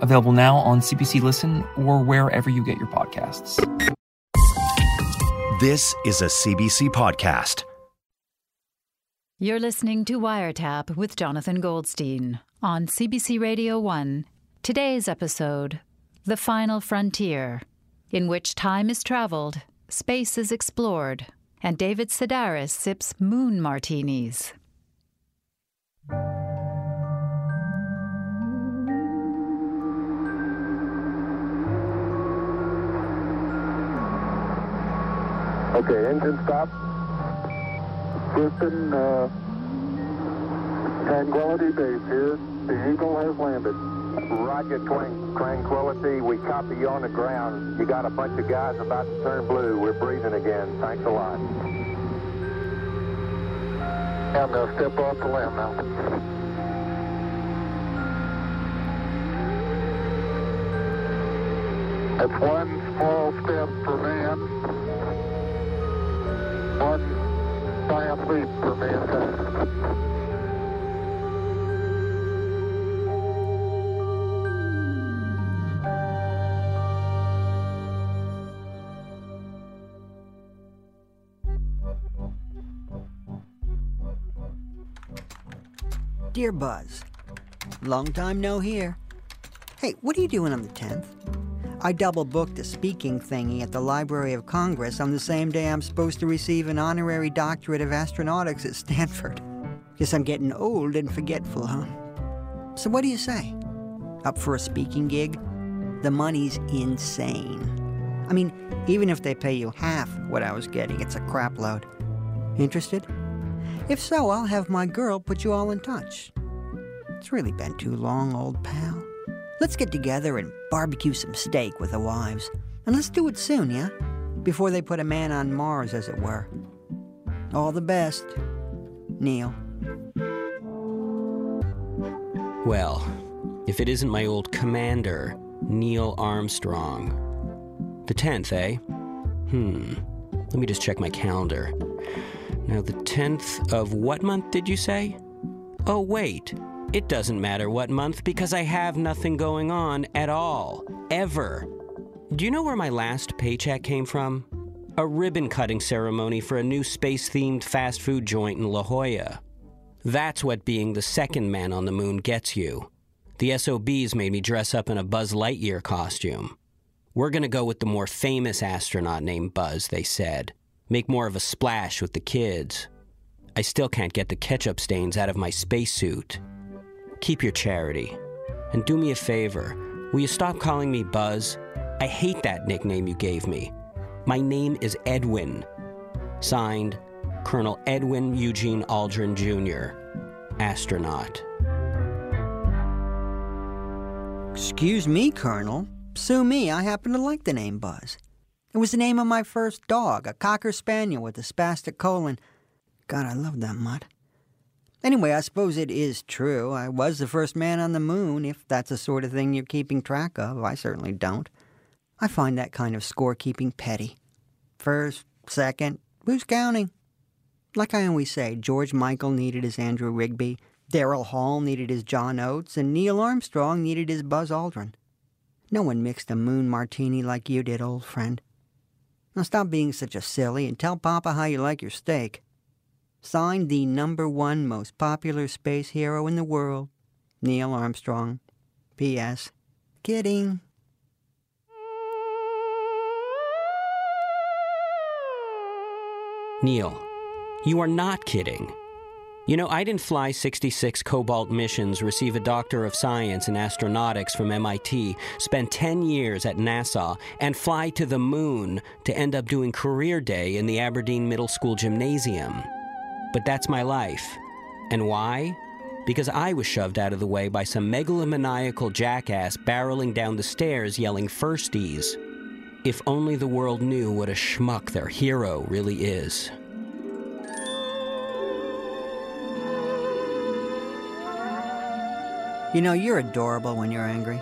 available now on CBC Listen or wherever you get your podcasts. This is a CBC podcast. You're listening to Wiretap with Jonathan Goldstein on CBC Radio 1. Today's episode The Final Frontier, in which time is traveled, space is explored, and David Sedaris sips moon martinis. Okay, engine stop. Houston, uh, Tranquility Base here. The Eagle has landed. Roger, Twan- Tranquility. We copy you on the ground. You got a bunch of guys about to turn blue. We're breathing again. Thanks a lot. I'm going to step off the limb now. That's one small step for man, Dear Buzz, long time no hear. Hey, what are you doing on the 10th? I double booked a speaking thingy at the Library of Congress on the same day I'm supposed to receive an honorary doctorate of astronautics at Stanford. Guess I'm getting old and forgetful, huh? So, what do you say? Up for a speaking gig? The money's insane. I mean, even if they pay you half what I was getting, it's a crap load. Interested? If so, I'll have my girl put you all in touch. It's really been too long, old pal. Let's get together and barbecue some steak with the wives. And let's do it soon, yeah? Before they put a man on Mars, as it were. All the best, Neil. Well, if it isn't my old commander, Neil Armstrong. The 10th, eh? Hmm. Let me just check my calendar. Now, the 10th of what month did you say? Oh, wait. It doesn't matter what month because I have nothing going on at all. Ever. Do you know where my last paycheck came from? A ribbon cutting ceremony for a new space themed fast food joint in La Jolla. That's what being the second man on the moon gets you. The SOBs made me dress up in a Buzz Lightyear costume. We're gonna go with the more famous astronaut named Buzz, they said. Make more of a splash with the kids. I still can't get the ketchup stains out of my spacesuit. Keep your charity. And do me a favor will you stop calling me Buzz? I hate that nickname you gave me. My name is Edwin. Signed, Colonel Edwin Eugene Aldrin Jr., astronaut. Excuse me, Colonel. Sue me, I happen to like the name Buzz. It was the name of my first dog, a Cocker Spaniel with a spastic colon. God, I love that mutt. Anyway, I suppose it is true. I was the first man on the moon, if that's the sort of thing you're keeping track of. I certainly don't. I find that kind of scorekeeping petty. First, second, who's counting? Like I always say, George Michael needed his Andrew Ridgeley, Daryl Hall needed his John Oates, and Neil Armstrong needed his Buzz Aldrin. No one mixed a moon martini like you did, old friend. Now stop being such a silly and tell Papa how you like your steak. Signed the number one most popular space hero in the world, Neil Armstrong. P.S. Kidding. Neil, you are not kidding. You know, I didn't fly 66 Cobalt missions, receive a Doctor of Science in Astronautics from MIT, spend 10 years at NASA, and fly to the moon to end up doing career day in the Aberdeen Middle School Gymnasium. But that's my life. And why? Because I was shoved out of the way by some megalomaniacal jackass barreling down the stairs yelling firsties. If only the world knew what a schmuck their hero really is. You know, you're adorable when you're angry.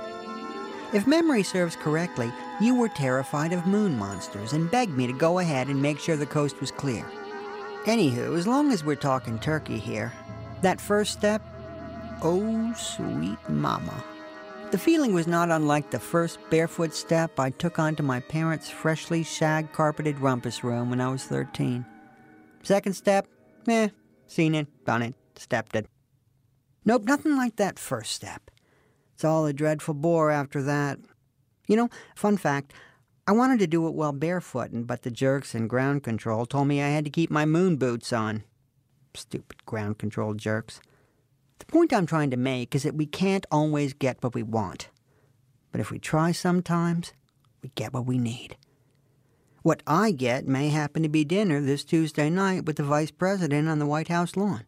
If memory serves correctly, you were terrified of moon monsters and begged me to go ahead and make sure the coast was clear. Anywho, as long as we're talking turkey here, that first step, oh sweet mama. The feeling was not unlike the first barefoot step I took onto my parents' freshly shag carpeted rumpus room when I was 13. Second step, eh, seen it, done it, stepped it. Nope, nothing like that first step. It's all a dreadful bore after that. You know, fun fact, I wanted to do it while barefooting, but the jerks in ground control told me I had to keep my moon boots on. Stupid ground control jerks. The point I'm trying to make is that we can't always get what we want. But if we try sometimes, we get what we need. What I get may happen to be dinner this Tuesday night with the Vice President on the White House lawn.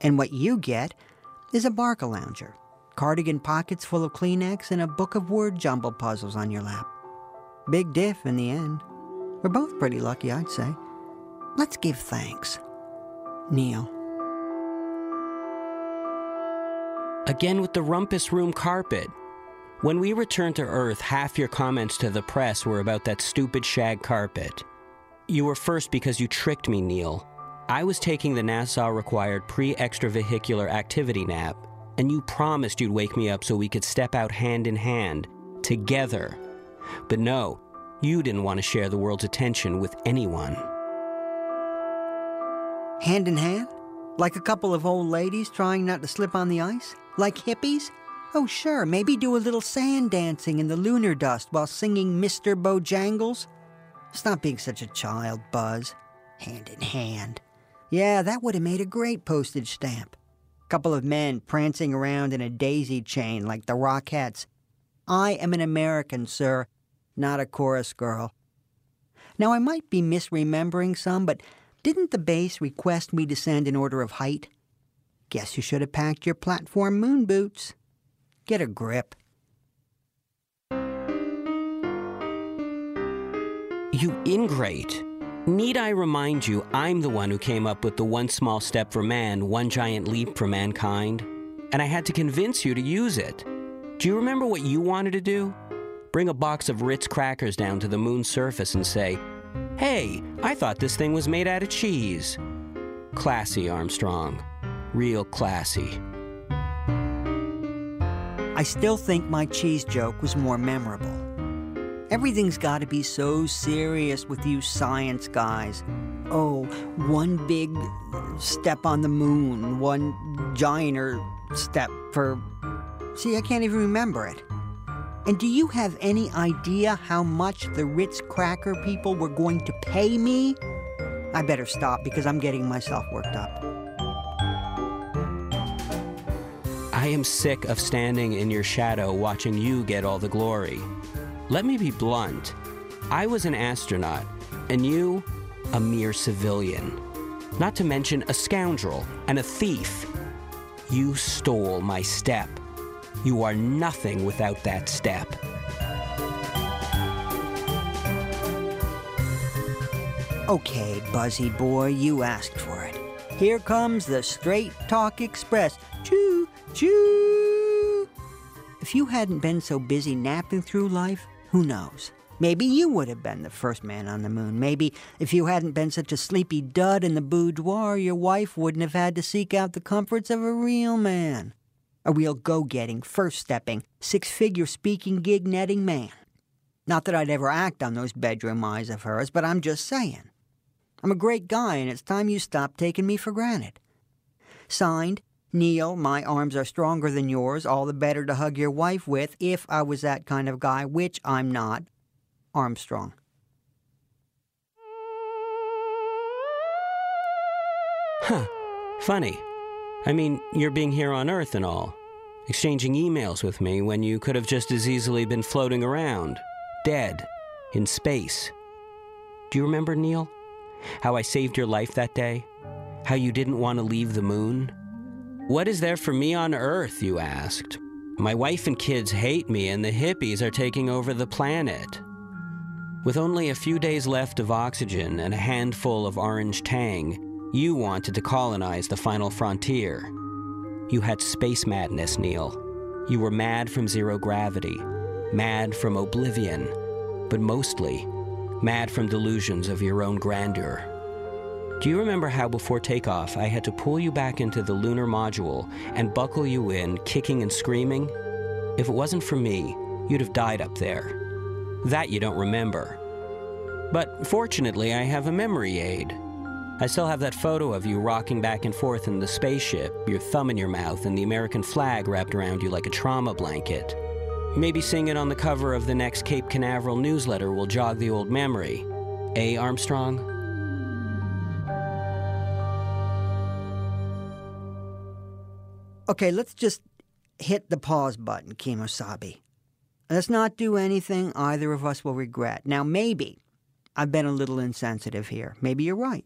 And what you get is a Barca lounger, cardigan pockets full of Kleenex, and a book of word jumble puzzles on your lap. Big diff in the end. We're both pretty lucky, I'd say. Let's give thanks. Neil. Again with the rumpus room carpet. When we returned to Earth, half your comments to the press were about that stupid shag carpet. You were first because you tricked me, Neil. I was taking the NASA required pre extravehicular activity nap, and you promised you'd wake me up so we could step out hand in hand, together. But no, you didn't want to share the world's attention with anyone. Hand in hand? Like a couple of old ladies trying not to slip on the ice? Like hippies? Oh, sure, maybe do a little sand dancing in the lunar dust while singing Mr. Bojangles? Stop being such a child, Buzz. Hand in hand. Yeah, that would have made a great postage stamp. Couple of men prancing around in a daisy chain like the Rockettes. I am an American, sir, not a chorus girl. Now, I might be misremembering some, but didn't the base request we descend in order of height? Guess you should have packed your platform moon boots. Get a grip. You ingrate. Need I remind you, I'm the one who came up with the one small step for man, one giant leap for mankind? And I had to convince you to use it. Do you remember what you wanted to do? Bring a box of Ritz crackers down to the moon's surface and say, Hey, I thought this thing was made out of cheese. Classy, Armstrong. Real classy. I still think my cheese joke was more memorable. Everything's got to be so serious with you science guys. Oh, one big step on the moon, one gianter step for. See, I can't even remember it. And do you have any idea how much the Ritz cracker people were going to pay me? I better stop because I'm getting myself worked up. I am sick of standing in your shadow watching you get all the glory. Let me be blunt. I was an astronaut, and you, a mere civilian. Not to mention a scoundrel and a thief. You stole my step. You are nothing without that step. Okay, Buzzy boy, you asked for it. Here comes the Straight Talk Express. Choo, choo. If you hadn't been so busy napping through life, who knows? Maybe you would have been the first man on the moon. Maybe if you hadn't been such a sleepy dud in the boudoir, your wife wouldn't have had to seek out the comforts of a real man. A real go getting, first stepping, six figure speaking gig netting man. Not that I'd ever act on those bedroom eyes of hers, but I'm just saying. I'm a great guy, and it's time you stop taking me for granted. Signed, Neil, my arms are stronger than yours, all the better to hug your wife with if I was that kind of guy, which I'm not. Armstrong. Huh. Funny. I mean, you're being here on Earth and all, exchanging emails with me when you could have just as easily been floating around, dead, in space. Do you remember, Neil? How I saved your life that day? How you didn't want to leave the moon? What is there for me on Earth, you asked? My wife and kids hate me, and the hippies are taking over the planet. With only a few days left of oxygen and a handful of orange tang, you wanted to colonize the final frontier. You had space madness, Neil. You were mad from zero gravity, mad from oblivion, but mostly mad from delusions of your own grandeur. Do you remember how before takeoff I had to pull you back into the lunar module and buckle you in, kicking and screaming? If it wasn't for me, you'd have died up there. That you don't remember. But fortunately, I have a memory aid. I still have that photo of you rocking back and forth in the spaceship, your thumb in your mouth, and the American flag wrapped around you like a trauma blanket. Maybe seeing it on the cover of the next Cape Canaveral newsletter will jog the old memory. A. Armstrong? Okay, let's just hit the pause button, Kemosabe. Let's not do anything either of us will regret. Now, maybe I've been a little insensitive here. Maybe you're right.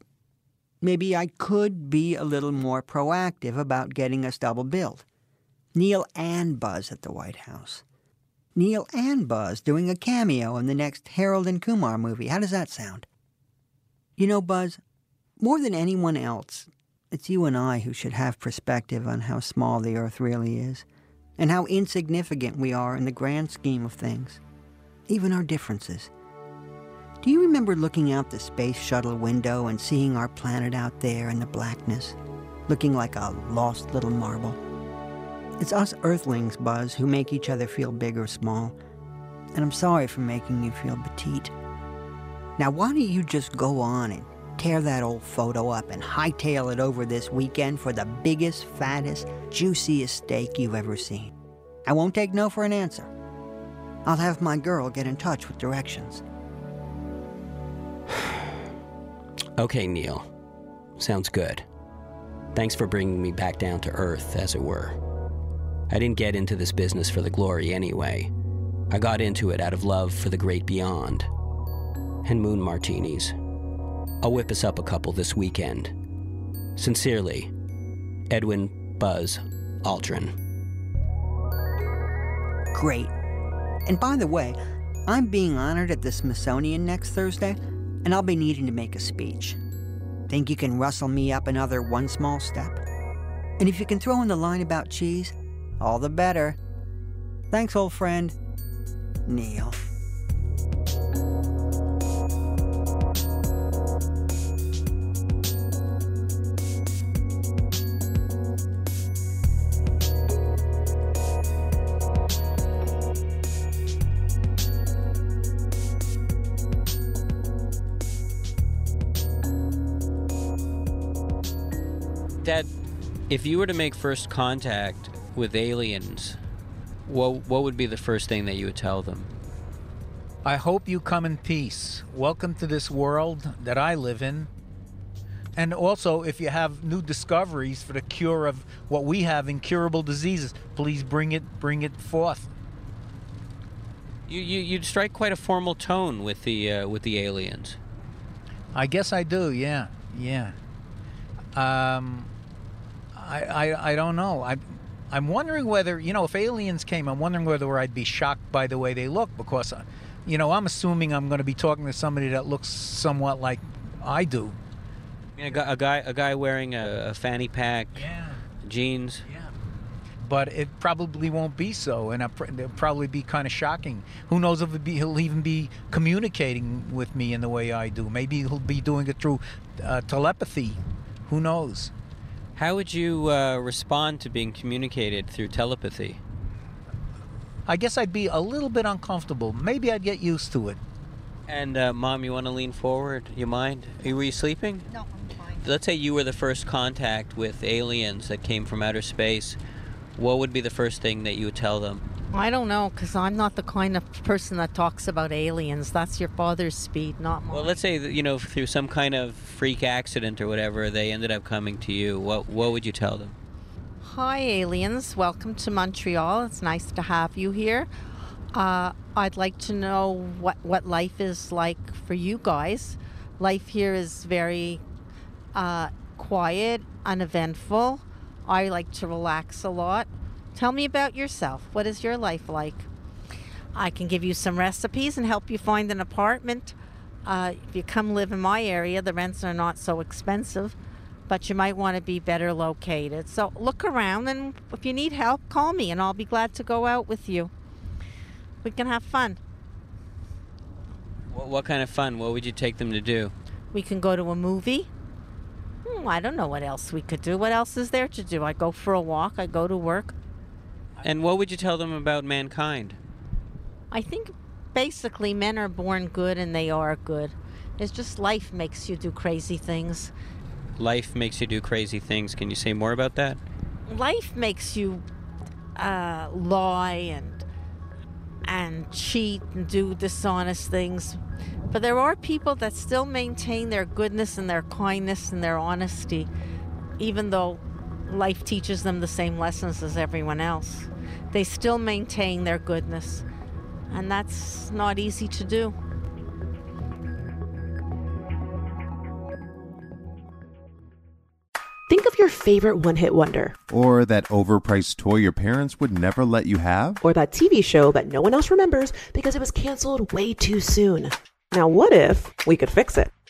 Maybe I could be a little more proactive about getting us double billed. Neil and Buzz at the White House. Neil and Buzz doing a cameo in the next Harold and Kumar movie. How does that sound? You know, Buzz, more than anyone else, it's you and I who should have perspective on how small the Earth really is, and how insignificant we are in the grand scheme of things, even our differences. Do you remember looking out the space shuttle window and seeing our planet out there in the blackness, looking like a lost little marble? It's us Earthlings, Buzz, who make each other feel big or small, and I'm sorry for making you feel petite. Now, why don't you just go on and tear that old photo up and hightail it over this weekend for the biggest, fattest, juiciest steak you've ever seen? I won't take no for an answer. I'll have my girl get in touch with directions. Okay, Neil. Sounds good. Thanks for bringing me back down to earth, as it were. I didn't get into this business for the glory anyway. I got into it out of love for the great beyond. And moon martinis. I'll whip us up a couple this weekend. Sincerely, Edwin Buzz Aldrin. Great. And by the way, I'm being honored at the Smithsonian next Thursday, and I'll be needing to make a speech. Think you can rustle me up another one small step? And if you can throw in the line about cheese, all the better. Thanks, old friend. Neil. If you were to make first contact with aliens, what what would be the first thing that you would tell them? I hope you come in peace. Welcome to this world that I live in. And also, if you have new discoveries for the cure of what we have incurable diseases, please bring it bring it forth. You you you'd strike quite a formal tone with the uh, with the aliens. I guess I do. Yeah, yeah. Um, I I, I don't know. I. I'm wondering whether, you know, if aliens came, I'm wondering whether I'd be shocked by the way they look because, uh, you know, I'm assuming I'm going to be talking to somebody that looks somewhat like I do. I mean, a, guy, a guy a guy wearing a, a fanny pack, Yeah. jeans. Yeah. But it probably won't be so, and it'll probably be kind of shocking. Who knows if be, he'll even be communicating with me in the way I do? Maybe he'll be doing it through uh, telepathy. Who knows? How would you uh, respond to being communicated through telepathy? I guess I'd be a little bit uncomfortable. Maybe I'd get used to it. And uh, mom, you want to lean forward? You mind? Were you sleeping? No, I'm fine. Let's say you were the first contact with aliens that came from outer space. What would be the first thing that you would tell them? I don't know, because I'm not the kind of person that talks about aliens. That's your father's speed, not mine. Well, let's say that, you know through some kind of freak accident or whatever, they ended up coming to you. What what would you tell them? Hi, aliens. Welcome to Montreal. It's nice to have you here. Uh, I'd like to know what, what life is like for you guys. Life here is very uh, quiet, uneventful. I like to relax a lot. Tell me about yourself. What is your life like? I can give you some recipes and help you find an apartment. Uh, if you come live in my area, the rents are not so expensive, but you might want to be better located. So look around, and if you need help, call me, and I'll be glad to go out with you. We can have fun. What, what kind of fun? What would you take them to do? We can go to a movie. Hmm, I don't know what else we could do. What else is there to do? I go for a walk, I go to work. And what would you tell them about mankind? I think basically men are born good and they are good. It's just life makes you do crazy things. Life makes you do crazy things. Can you say more about that? Life makes you uh, lie and and cheat and do dishonest things. But there are people that still maintain their goodness and their kindness and their honesty, even though life teaches them the same lessons as everyone else. They still maintain their goodness. And that's not easy to do. Think of your favorite one hit wonder. Or that overpriced toy your parents would never let you have. Or that TV show that no one else remembers because it was canceled way too soon. Now, what if we could fix it?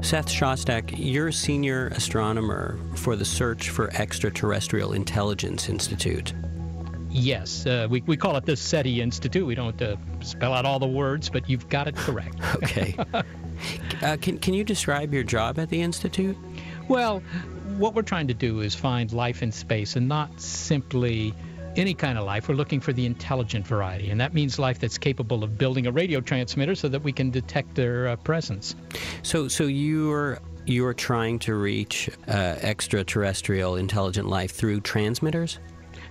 Seth Shostak, you're a senior astronomer for the Search for Extraterrestrial Intelligence Institute. Yes, uh, we, we call it the SETI Institute. We don't uh, spell out all the words, but you've got it correct. okay. uh, can, can you describe your job at the Institute? Well, what we're trying to do is find life in space and not simply any kind of life. We're looking for the intelligent variety, and that means life that's capable of building a radio transmitter so that we can detect their uh, presence. So, so you're you're trying to reach uh, extraterrestrial intelligent life through transmitters?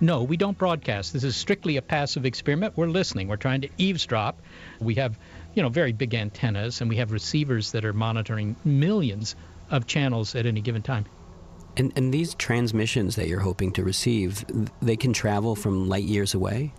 No, we don't broadcast. This is strictly a passive experiment. We're listening. We're trying to eavesdrop. We have, you know, very big antennas, and we have receivers that are monitoring millions of channels at any given time. And, and these transmissions that you're hoping to receive, they can travel from light years away?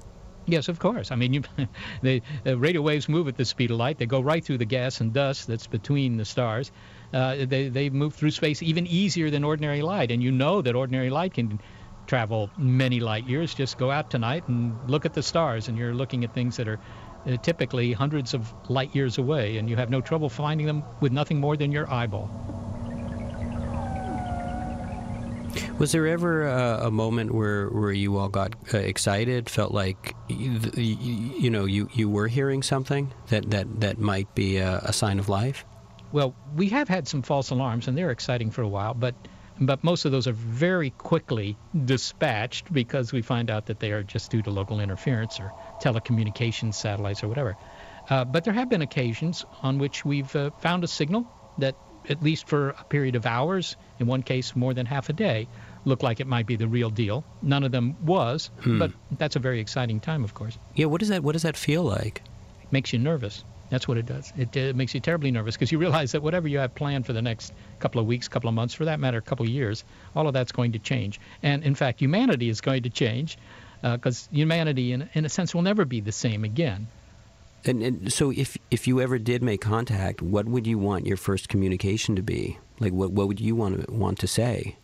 Yes, of course. I mean, you, the uh, radio waves move at the speed of light. They go right through the gas and dust that's between the stars. Uh, they, they move through space even easier than ordinary light. And you know that ordinary light can travel many light years. Just go out tonight and look at the stars, and you're looking at things that are uh, typically hundreds of light years away, and you have no trouble finding them with nothing more than your eyeball. Was there ever a, a, moment where, where you all got uh, excited, felt like you, you, know you, you were hearing something that, that, that might be a, a, sign of life? Well, we have had some false alarms, and they're exciting for a while, but but most of those are very quickly dispatched because we find out that they are just due to local interference or telecommunications satellites or whatever. Uh, but there have been occasions on which we've uh, found a signal that at least for a period of hours, in one case more than half a day, looked like it might be the real deal. None of them was, hmm. but that's a very exciting time, of course. Yeah, what does that what does that feel like? It makes you nervous. That's what it does. It, it makes you terribly nervous because you realize that whatever you have planned for the next couple of weeks, couple of months, for that matter, a couple of years, all of that's going to change. And in fact, humanity is going to change because uh, humanity, in, in a sense, will never be the same again. And, and, so, if if you ever did make contact, what would you want your first communication to be? Like, what what would you want to want to say?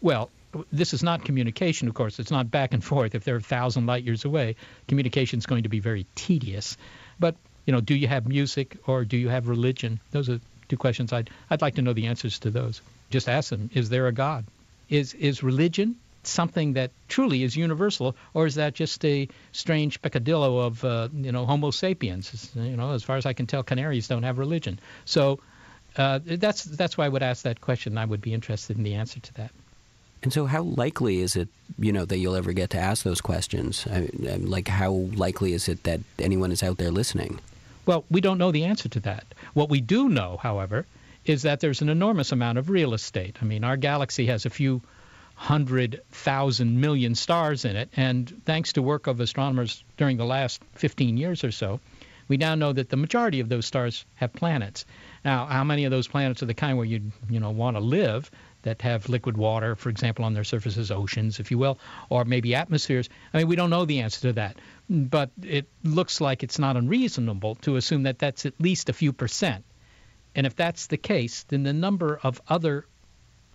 Well, this is not communication, of course. It's not back and forth. If they're a thousand light years away, communication is going to be very tedious. But you know, do you have music or do you have religion? Those are two questions I'd I'd like to know the answers to those. Just ask them: Is there a God? Is is religion something that truly is universal, or is that just a strange peccadillo of uh, you know Homo sapiens? You know, as far as I can tell, canaries don't have religion. So uh, that's that's why I would ask that question. I would be interested in the answer to that. And so, how likely is it, you know, that you'll ever get to ask those questions? I, like, how likely is it that anyone is out there listening? Well, we don't know the answer to that. What we do know, however, is that there's an enormous amount of real estate. I mean, our galaxy has a few 100,000 million stars in it. And thanks to work of astronomers during the last 15 years or so, we now know that the majority of those stars have planets. Now, how many of those planets are the kind where you you know want to live that have liquid water, for example, on their surfaces, oceans, if you will, or maybe atmospheres? I mean, we don't know the answer to that, but it looks like it's not unreasonable to assume that that's at least a few percent. And if that's the case, then the number of other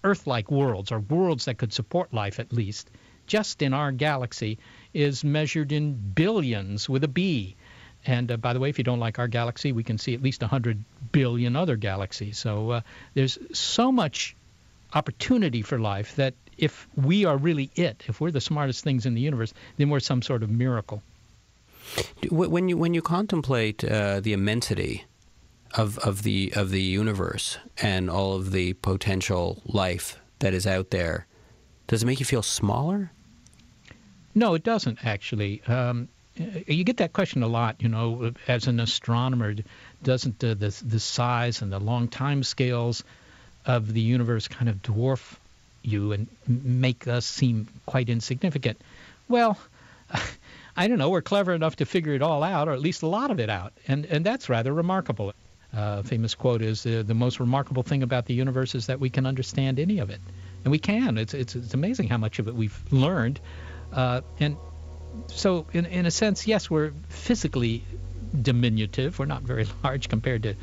Earth-like worlds, or worlds that could support life at least, just in our galaxy, is measured in billions with a B. And uh, by the way, if you don't like our galaxy, we can see at least 100 billion other galaxies. So uh, there's so much opportunity for life that if we are really it, if we're the smartest things in the universe, then we're some sort of miracle. When you when you contemplate uh, the immensity of of the of the universe and all of the potential life that is out there, does it make you feel smaller? No, it doesn't actually. Um, you get that question a lot, you know, as an astronomer, doesn't the, the, the size and the long time scales of the universe kind of dwarf you and make us seem quite insignificant? Well, I don't know. We're clever enough to figure it all out, or at least a lot of it out, and and that's rather remarkable. Uh, famous quote is uh, the most remarkable thing about the universe is that we can understand any of it, and we can. It's it's, it's amazing how much of it we've learned, uh, and so in in a sense, yes, we're physically diminutive. We're not very large compared to,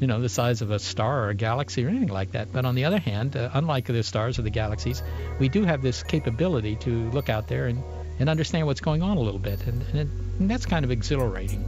you know, the size of a star or a galaxy or anything like that. But on the other hand, uh, unlike the stars or the galaxies, we do have this capability to look out there and, and understand what's going on a little bit, and, and, it, and that's kind of exhilarating.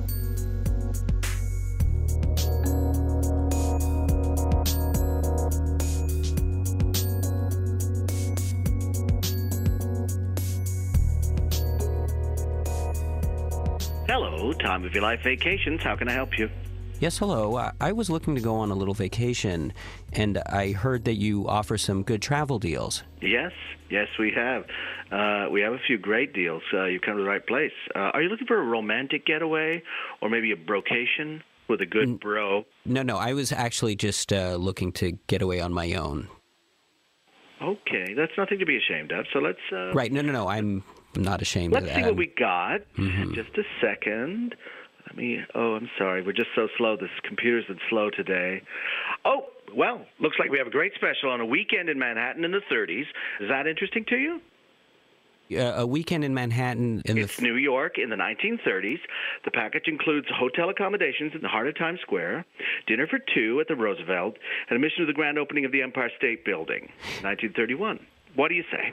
Hello, time of your life vacations. How can I help you? Yes, hello. Uh, I was looking to go on a little vacation, and I heard that you offer some good travel deals. Yes, yes, we have. Uh, we have a few great deals. Uh, you come to the right place. Uh, are you looking for a romantic getaway, or maybe a brocation with a good bro? No, no, I was actually just uh, looking to get away on my own. Okay, that's nothing to be ashamed of. So let's. Uh, Right? No, no, no. I'm not ashamed Let's of see what we got. Mhm. Just a second. Let me. Oh, I'm sorry. We're just so slow. This computer's been slow today. Oh, well, looks like we have a great special on a weekend in Manhattan in the 30s. Is that interesting to you? Uh, a weekend in Manhattan in the It's New York in the 1930s. The package includes hotel accommodations in the heart of Times Square, dinner for two at the Roosevelt, and admission to the grand opening of the Empire State Building, 1931. What do you say?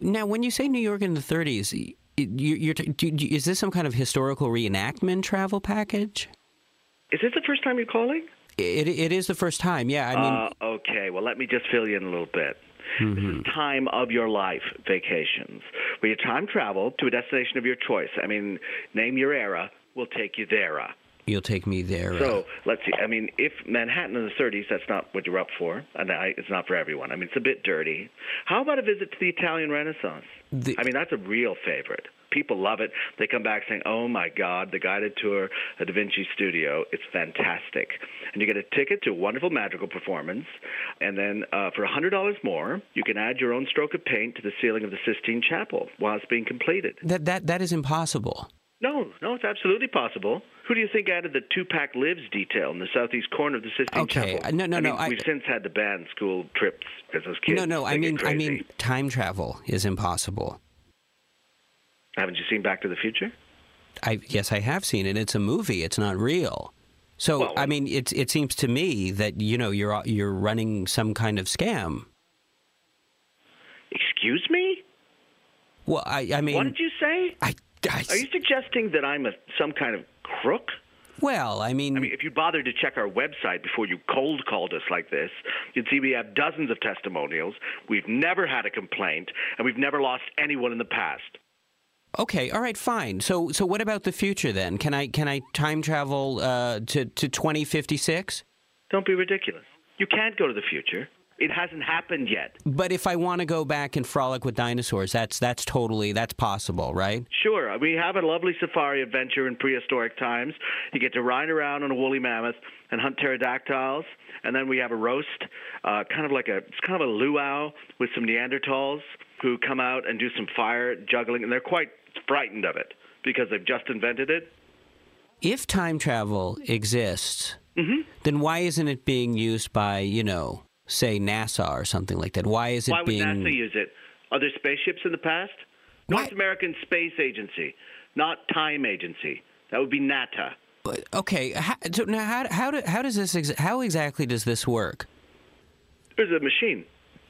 Now, when you say New York in the 30s, you're, t- do- do- is this some kind of historical reenactment travel package? Is this the first time you're calling? It, it is the first time, yeah. I mean, uh, okay, well, let me just fill you in a little bit. mhm. This is time of your life vacations, where you time travel to a destination of your choice. I mean, name your era, we'll take you there. you'll take me there. So let's see. I mean, if Manhattan in the 30s, that's not what you're up for, and I, it's not for everyone. I mean, it's a bit dirty. How about a visit to the Italian Renaissance? I mean, that's a real favorite. People love it. They come back saying, "Oh my God, the guided tour at Da Vinci Studio, it's fantastic." And you get a ticket to a wonderful magical performance, and then uh, for $100 more, you can add your own stroke of paint to the ceiling of the Sistine Chapel while it's being completed. that, that, that is impossible. No, no, it's absolutely possible. Who do you think added the Tupac lives detail in the southeast corner of the Sistine Okay, Chapel? uh, no, no, I no, mean, I- We've since had the band school trips because those kids. no, no, I mean, I mean, time travel is impossible. Haven't you seen Back to the Future? I yes, I have seen it. It's a movie. It's not real. So I mean, it it seems to me that you know you're you're running some kind of scam. Excuse me? Well, I I mean, what did you say? I, I Are you suggesting that I'm a some kind of crook? Well, I mean, I mean, if you bothered to check our website before you cold called us like this, you'd see we have dozens of testimonials. We've never had a complaint, and we've never lost anyone in the past. Okay, all right, fine. So so what about the future then? Can I can I time travel uh, to to 2056? Don't be ridiculous. You can't go to the future. It hasn't happened yet. But if I want to go back and frolic with dinosaurs, that's that's totally that's possible, right? Sure. We have a lovely safari adventure in prehistoric times. You get to ride around on a woolly mammoth and hunt pterodactyls. And then we have a roast, uh, kind of like a it's kind of a luau with some Neanderthals who come out and do some fire juggling, and they're quite frightened of it because they've just invented it. If time travel exists, Mhm. then why isn't it being used by you know, say NASA or something like that? Why is it being. Why would being? NASA use it? Are there spaceships in the past? North American Space Agency, not Time Agency. That would be NATA. But okay, how, so now how how, do, how does this ex- how exactly does this work? There's a machine.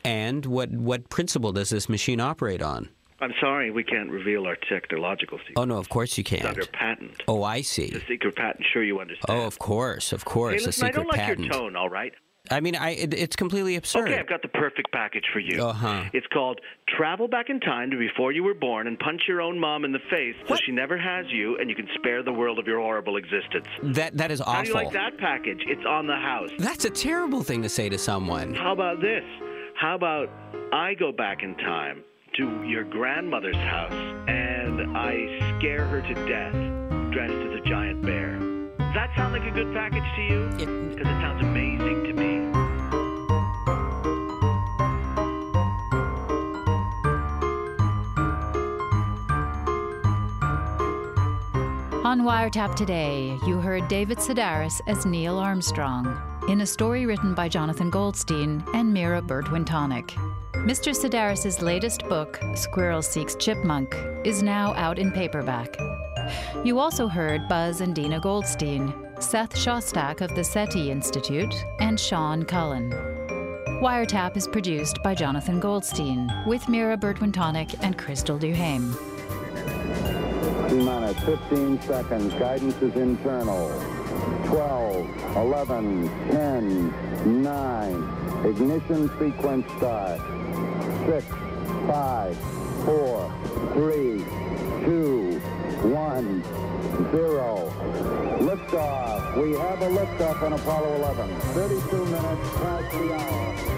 And what what principle does this machine operate on? I'm sorry, we can't reveal our technological secrets. Oh no, of course you It's under can't. patent. Oh, I see. A secret patent. Sure, you understand. Oh, of course, of course, hey, a listen, I secret don't like patent. your tone. All right. I mean, I it, it's completely absurd. Okay, I've got the perfect package for you. Uh-huh. It's called Travel Back in Time to Before You Were Born and Punch Your Own Mom in the Face so she never has you and you can spare the world of your horrible existence. That that is awful. How do you like that package? It's on the house. That's a terrible thing to say to someone. How about this? How about I go back in time to your grandmother's house and I scare her to death dressed as a giant bear? Does that sound like a good package to you? Because it sounds amazing to me. On Wiretap today, you heard David Sedaris as Neil Armstrong in a story written by Jonathan Goldstein and Mira Burt-Wintonick. Mr. Sedaris' latest book, Squirrel Seeks Chipmunk, is now out in paperback. You also heard Buzz and Dina Goldstein, Seth Shostak of the SETI Institute, and Sean Cullen. Wiretap is produced by Jonathan Goldstein with Mira Burt-Wintonick and Crystal Duhame. T minus 15 seconds. Guidance is internal. 12, 11, 10, 9. Ignition sequence start. 6, 5, 4, 3, 2, 1, 0. Liftoff. We have a liftoff on Apollo 11. 32 minutes past the hour.